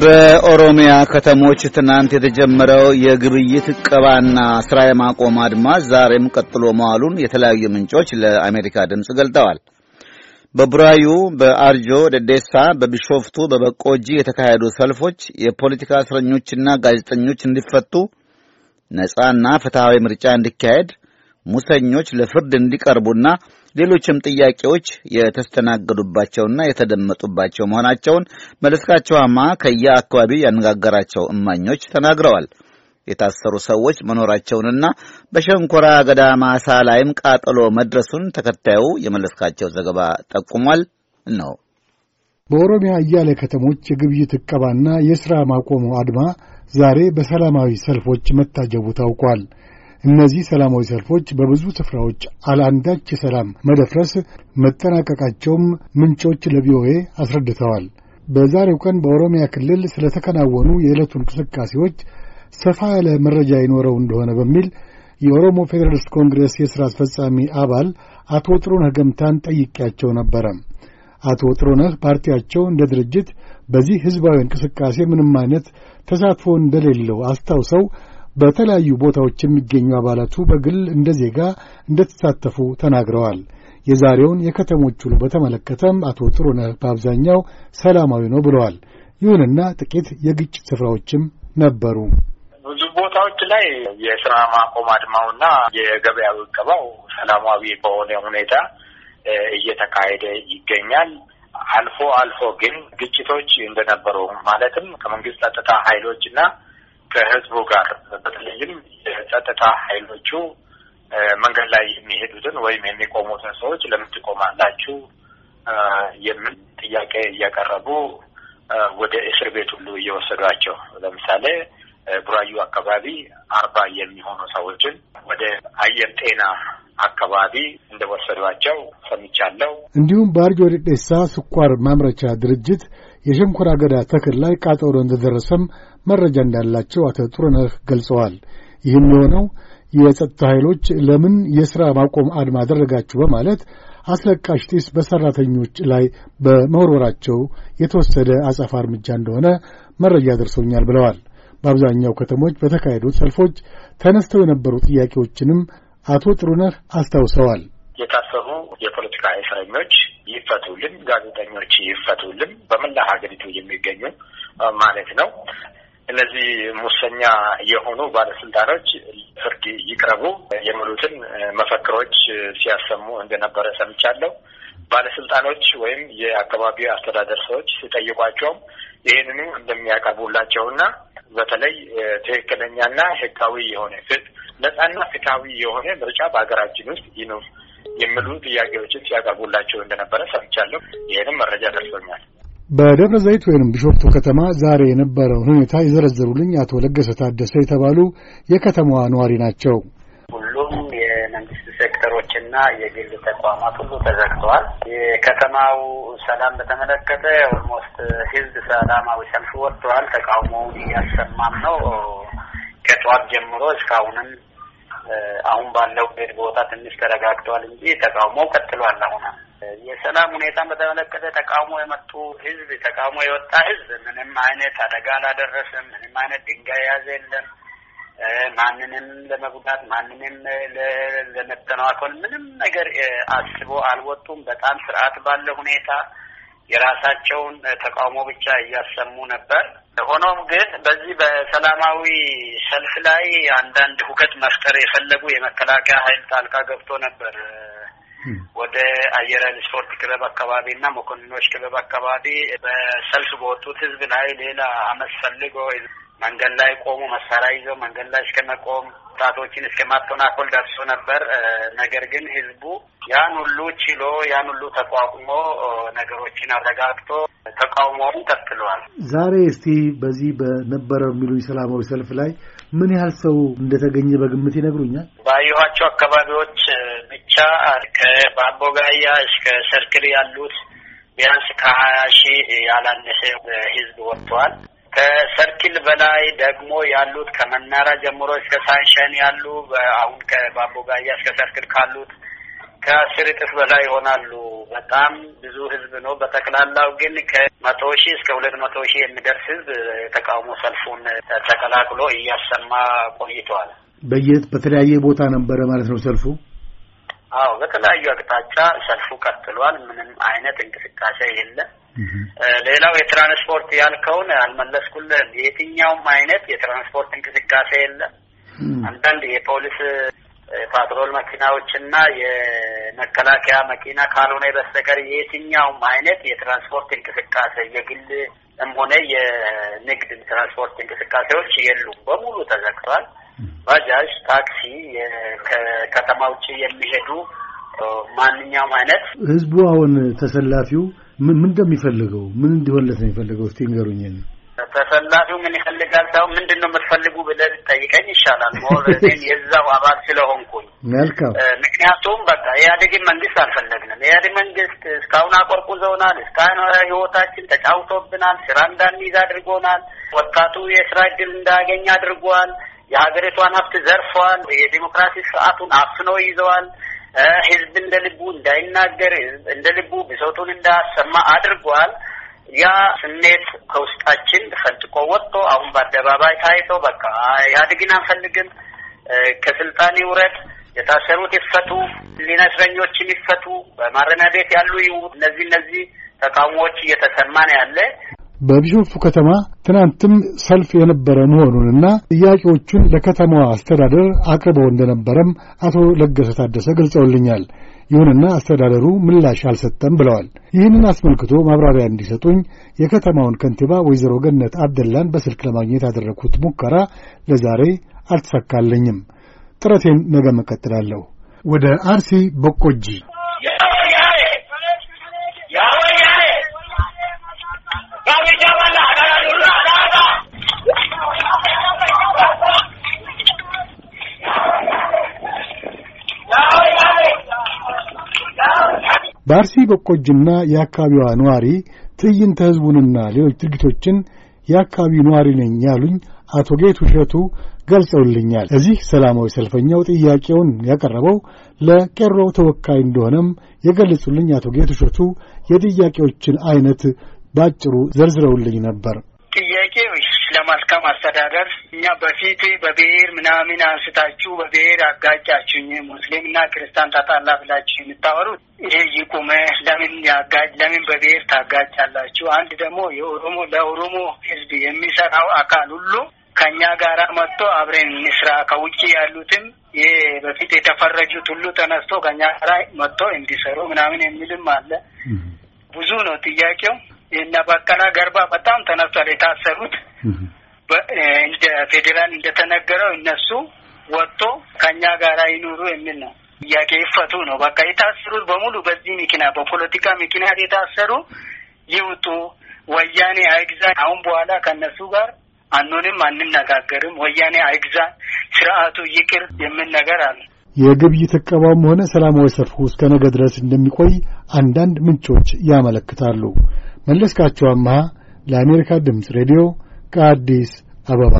በኦሮሚያ ከተሞች ትናንት የተጀመረው የግብይት እቀባና ስራ የማቆም አድማ ዛሬም ቀጥሎ መዋሉን የተለያዩ ምንጮች ለአሜሪካ ድምፅ ገልጠዋል። በቡራዩ፣ በአርጆ ደዴሳ፣ በቢሾፍቱ፣ በበቆጂ የተካሄዱ ሰልፎች የፖለቲካ እስረኞችና ጋዜጠኞች እንዲፈቱ፣ ነጻና ፍትሐዊ ምርጫ እንዲካሄድ፣ ሙሰኞች ለፍርድ እንዲቀርቡና ሌሎችም ጥያቄዎች የተስተናገዱባቸውና የተደመጡባቸው መሆናቸውን መለስካቸዋማ ከየአካባቢው ያነጋገራቸው እማኞች ተናግረዋል። የታሰሩ ሰዎች መኖራቸውንና በሸንኮራ አገዳ ማሳ ላይም ቃጠሎ መድረሱን ተከታዩ የመለስካቸው ዘገባ ጠቁሟል ነው። በኦሮሚያ እያለ ከተሞች የግብይት ዕቀባና የሥራ ማቆሙ አድማ ዛሬ በሰላማዊ ሰልፎች መታጀቡ ታውቋል። እነዚህ ሰላማዊ ሰልፎች በብዙ ስፍራዎች አለአንዳች የሰላም መደፍረስ መጠናቀቃቸውም ምንጮች ለቪኦኤ አስረድተዋል። በዛሬው ቀን በኦሮሚያ ክልል ስለተከናወኑ የዕለቱ እንቅስቃሴዎች ሰፋ ያለ መረጃ ይኖረው እንደሆነ በሚል የኦሮሞ ፌዴራሊስት ኮንግሬስ የሥራ አስፈጻሚ አባል አቶ ጥሩነህ ገምታን ጠይቄያቸው ነበረ። አቶ ጥሩነህ ፓርቲያቸው እንደ ድርጅት በዚህ ሕዝባዊ እንቅስቃሴ ምንም አይነት ተሳትፎ እንደሌለው አስታውሰው በተለያዩ ቦታዎች የሚገኙ አባላቱ በግል እንደ ዜጋ እንደተሳተፉ ተናግረዋል። የዛሬውን የከተሞች ውሎ በተመለከተም አቶ ጥሩነህ በአብዛኛው ሰላማዊ ነው ብለዋል። ይሁንና ጥቂት የግጭት ስፍራዎችም ነበሩ። ብዙ ቦታዎች ላይ የስራ ማቆም አድማውና የገበያ እቀባው ሰላማዊ በሆነ ሁኔታ እየተካሄደ ይገኛል። አልፎ አልፎ ግን ግጭቶች እንደነበሩ ማለትም ከመንግስት ጸጥታ ኃይሎች እና ከህዝቡ ጋር በተለይም የጸጥታ ኃይሎቹ መንገድ ላይ የሚሄዱትን ወይም የሚቆሙትን ሰዎች ለምን ትቆማላችሁ የሚል ጥያቄ እያቀረቡ ወደ እስር ቤት ሁሉ እየወሰዷቸው ለምሳሌ ቡራዩ አካባቢ አርባ የሚሆኑ ሰዎችን ወደ አየር ጤና አካባቢ እንደወሰዷቸው ሰምቻለሁ። እንዲሁም በአርጆ ዴዴሳ ስኳር ማምረቻ ድርጅት የሸንኮራ አገዳ ተክል ላይ ቃጠሎ እንደደረሰም መረጃ እንዳላቸው አቶ ጥሩነህ ገልጸዋል። ይህም የሆነው የጸጥታ ኃይሎች ለምን የሥራ ማቆም አድማ አደረጋችሁ በማለት አስለቃሽ ጢስ በሠራተኞች ላይ በመወርወራቸው የተወሰደ አጸፋ እርምጃ እንደሆነ መረጃ ደርሶኛል ብለዋል። በአብዛኛው ከተሞች በተካሄዱት ሰልፎች ተነስተው የነበሩ ጥያቄዎችንም አቶ ጥሩነህ አስታውሰዋል። የታሰሩ የፖለቲካ እስረኞች ይፈቱልን፣ ጋዜጠኞች ይፈቱልን፣ በመላ ሀገሪቱ የሚገኙ ማለት ነው። እነዚህ ሙሰኛ የሆኑ ባለስልጣኖች ፍርድ ይቅረቡ የሚሉትን መፈክሮች ሲያሰሙ እንደነበረ ሰምቻለሁ። ባለስልጣኖች ወይም የአካባቢው አስተዳደር ሰዎች ሲጠይቋቸውም ይህንኑ እንደሚያቀርቡላቸውና በተለይ ትክክለኛና ሕጋዊ የሆነ ፍት ነጻና ፍትሐዊ የሆነ ምርጫ በሀገራችን ውስጥ ይኑር የሚሉ ጥያቄዎችን ሲያቀርቡላቸው እንደነበረ ሰምቻለሁ። ይህንም መረጃ ደርሶኛል። በደብረ ዘይት ወይም ቢሾፍቱ ከተማ ዛሬ የነበረውን ሁኔታ የዘረዘሩልኝ አቶ ለገሰ ታደሰ የተባሉ የከተማዋ ነዋሪ ናቸው። ሁሉም የመንግስት ሴክተሮችና የግል ተቋማት ሁሉ ተዘግተዋል። የከተማው ሰላም በተመለከተ almost ህዝብ ሰላማዊ ሰልፍ ወጥተዋል። ተቃውሞውን እያሰማም ነው ከጠዋት ጀምሮ እስካሁንም አሁን ባለው ቦታ ትንሽ ተረጋግተዋል እንጂ ተቃውሞው ቀጥሏል። አሁን የሰላም ሁኔታን በተመለከተ ተቃውሞ የመጡ ህዝብ ተቃውሞ የወጣ ህዝብ ምንም አይነት አደጋ አላደረሰም። ምንም አይነት ድንጋይ የያዘ የለም። ማንንም ለመጉዳት ማንንም ለመተናኮል ምንም ነገር አስቦ አልወጡም። በጣም ስርዓት ባለ ሁኔታ የራሳቸውን ተቃውሞ ብቻ እያሰሙ ነበር። ሆኖም ግን በዚህ በሰላማዊ ሰልፍ ላይ አንዳንድ ሁከት መፍጠር የፈለጉ የመከላከያ ኃይል ጣልቃ ገብቶ ነበር። ወደ አየር ኃይል ስፖርት ክለብ አካባቢ እና መኮንኖች ክለብ አካባቢ በሰልፍ በወጡት ህዝብ ላይ ሌላ አመት ፈልጎ መንገድ ላይ ቆሙ። መሳሪያ ይዘው መንገድ ላይ እስከ መቆም ወጣቶችን እስከ ማተናኮል ደርሶ ነበር። ነገር ግን ህዝቡ ያን ሁሉ ችሎ ያን ሁሉ ተቋቁሞ ነገሮችን አረጋግቶ ተቃውሞውን ቀጥለዋል። ዛሬ እስቲ በዚህ በነበረው የሚሉኝ ሰላማዊ ሰልፍ ላይ ምን ያህል ሰው እንደተገኘ በግምት ይነግሩኛል? ባየኋቸው አካባቢዎች ብቻ ከባቦ ጋያ እስከ ሰርክል ያሉት ቢያንስ ከሀያ ሺህ ያላነሰ ህዝብ ወጥተዋል። ከሰርኪል በላይ ደግሞ ያሉት ከመናራ ጀምሮ እስከ ሳንሸን ያሉ አሁን ከባቦ ጋያ እስከ ሰርክል ካሉት ከአስር እጥፍ በላይ ይሆናሉ። በጣም ብዙ ህዝብ ነው። በጠቅላላው ግን ከመቶ ሺህ እስከ ሁለት መቶ ሺህ የሚደርስ ህዝብ የተቃውሞ ሰልፉን ተቀላቅሎ እያሰማ ቆይተዋል። በየት በተለያየ ቦታ ነበረ ማለት ነው ሰልፉ? አዎ በተለያዩ አቅጣጫ ሰልፉ ቀጥሏል። ምንም አይነት እንቅስቃሴ የለም። ሌላው የትራንስፖርት ያልከውን አልመለስኩልህም። የትኛውም አይነት የትራንስፖርት እንቅስቃሴ የለም። አንዳንድ የፖሊስ ፓትሮል መኪናዎችና የመከላከያ መኪና ካልሆነ በስተቀር የትኛውም አይነት የትራንስፖርት እንቅስቃሴ የግልም ሆነ የንግድ ትራንስፖርት እንቅስቃሴዎች የሉም። በሙሉ ተዘግቷል። ባጃጅ፣ ታክሲ፣ ከከተማ ውጭ የሚሄዱ ማንኛውም አይነት ህዝቡ አሁን ተሰላፊው ምን ምን እንደሚፈልገው ምን እንዲሆንለት ነው የሚፈልገው? እስቲ ንገሩኝ። ተሰላፊው ምን ይፈልጋል ሳይሆን ምንድን ነው የምትፈልጉ ብለህ ብትጠይቀኝ ይሻላል። እኔም የዛው አባል ስለሆንኩኝ መልካም። ምክንያቱም በቃ የኢህአዴግን መንግስት አልፈለግንም። የኢህአዴግ መንግስት እስካሁን አቆርቁዘውናል። እስካሁን ህይወታችን ተጫውቶብናል። ስራ እንዳንይዝ አድርጎናል። ወጣቱ የስራ እድል እንዳያገኝ አድርጓል። የሀገሪቷን ሀብት ዘርፈዋል። የዲሞክራሲ ስርዓቱን አፍነው ይዘዋል። ህዝብ እንደ ልቡ እንዳይናገር፣ እንደ ልቡ ብሶቱን እንዳያሰማ አድርጓል። ያ ስሜት ከውስጣችን ፈንጥቆ ወጥቶ አሁን በአደባባይ ታይቶ በቃ ኢህአዴግን አንፈልግም፣ ከስልጣን ይውረድ፣ የታሰሩት ይፈቱ፣ ህሊና እስረኞችን ይፈቱ፣ በማረሚያ ቤት ያሉ ይውጡ። እነዚህ እነዚህ ተቃውሞዎች እየተሰማ ነው ያለ። በቢሾፍቱ ከተማ ትናንትም ሰልፍ የነበረ መሆኑንና ጥያቄዎቹን ለከተማዋ አስተዳደር አቅርበው እንደነበረም አቶ ለገሰ ታደሰ ገልጸውልኛል። ይሁንና አስተዳደሩ ምላሽ አልሰጠም ብለዋል። ይህንን አስመልክቶ ማብራሪያ እንዲሰጡኝ የከተማውን ከንቲባ ወይዘሮ ገነት አብደላን በስልክ ለማግኘት ያደረግኩት ሙከራ ለዛሬ አልተሳካልኝም። ጥረቴን ነገ እቀጥላለሁ። ወደ አርሲ በቆጂ በአርሲ በቆጅና የአካባቢዋ ነዋሪ ትዕይንተ ሕዝቡንና ሌሎች ድርጊቶችን የአካባቢው ነዋሪ ነኝ ያሉኝ አቶ ጌቱ እሸቱ ገልጸውልኛል። እዚህ ሰላማዊ ሰልፈኛው ጥያቄውን ያቀረበው ለቄሮ ተወካይ እንደሆነም የገለጹልኝ አቶ ጌቱ እሸቱ የጥያቄዎችን አይነት ባጭሩ ዘርዝረውልኝ ነበር። ለመልካም አስተዳደር እኛ በፊት በብሔር ምናምን አንስታችሁ በብሔር አጋጫችሁኝ ሙስሊምና ክርስቲያን ታጣላ ብላችሁ የምታወሩት ይሄ ይቁመ። ለምን ያጋጭ ለምን በብሔር ታጋጫላችሁ? አንድ ደግሞ የኦሮሞ ለኦሮሞ ሕዝብ የሚሰራው አካል ሁሉ ከእኛ ጋር መጥቶ አብረን እንስራ። ከውጭ ያሉትም ይሄ በፊት የተፈረጁት ሁሉ ተነስቶ ከእኛ ጋር መጥቶ እንዲሰሩ ምናምን የሚልም አለ። ብዙ ነው ጥያቄው። የእነ በቀላ ገርባ በጣም ተነስቷል። የታሰሩት እንደ ፌዴራል እንደተነገረው እነሱ ወጥቶ ከእኛ ጋር ይኑሩ የሚል ነው ጥያቄ። ይፈቱ ነው በቃ። የታሰሩት በሙሉ በዚህ ምክንያት በፖለቲካ ምክንያት የታሰሩ ይውጡ። ወያኔ አይግዛ። አሁን በኋላ ከእነሱ ጋር አንሆንም፣ አንነጋገርም። ወያኔ አይግዛ፣ ስርዓቱ ይቅር የሚል ነገር አለ። የግብይት ዕቀባውም ሆነ ሰላማዊ ሰልፉ እስከ ነገ ድረስ እንደሚቆይ አንዳንድ ምንጮች ያመለክታሉ። መለስካቸው አምሃ ለአሜሪካ ድምፅ ሬዲዮ ከአዲስ አበባ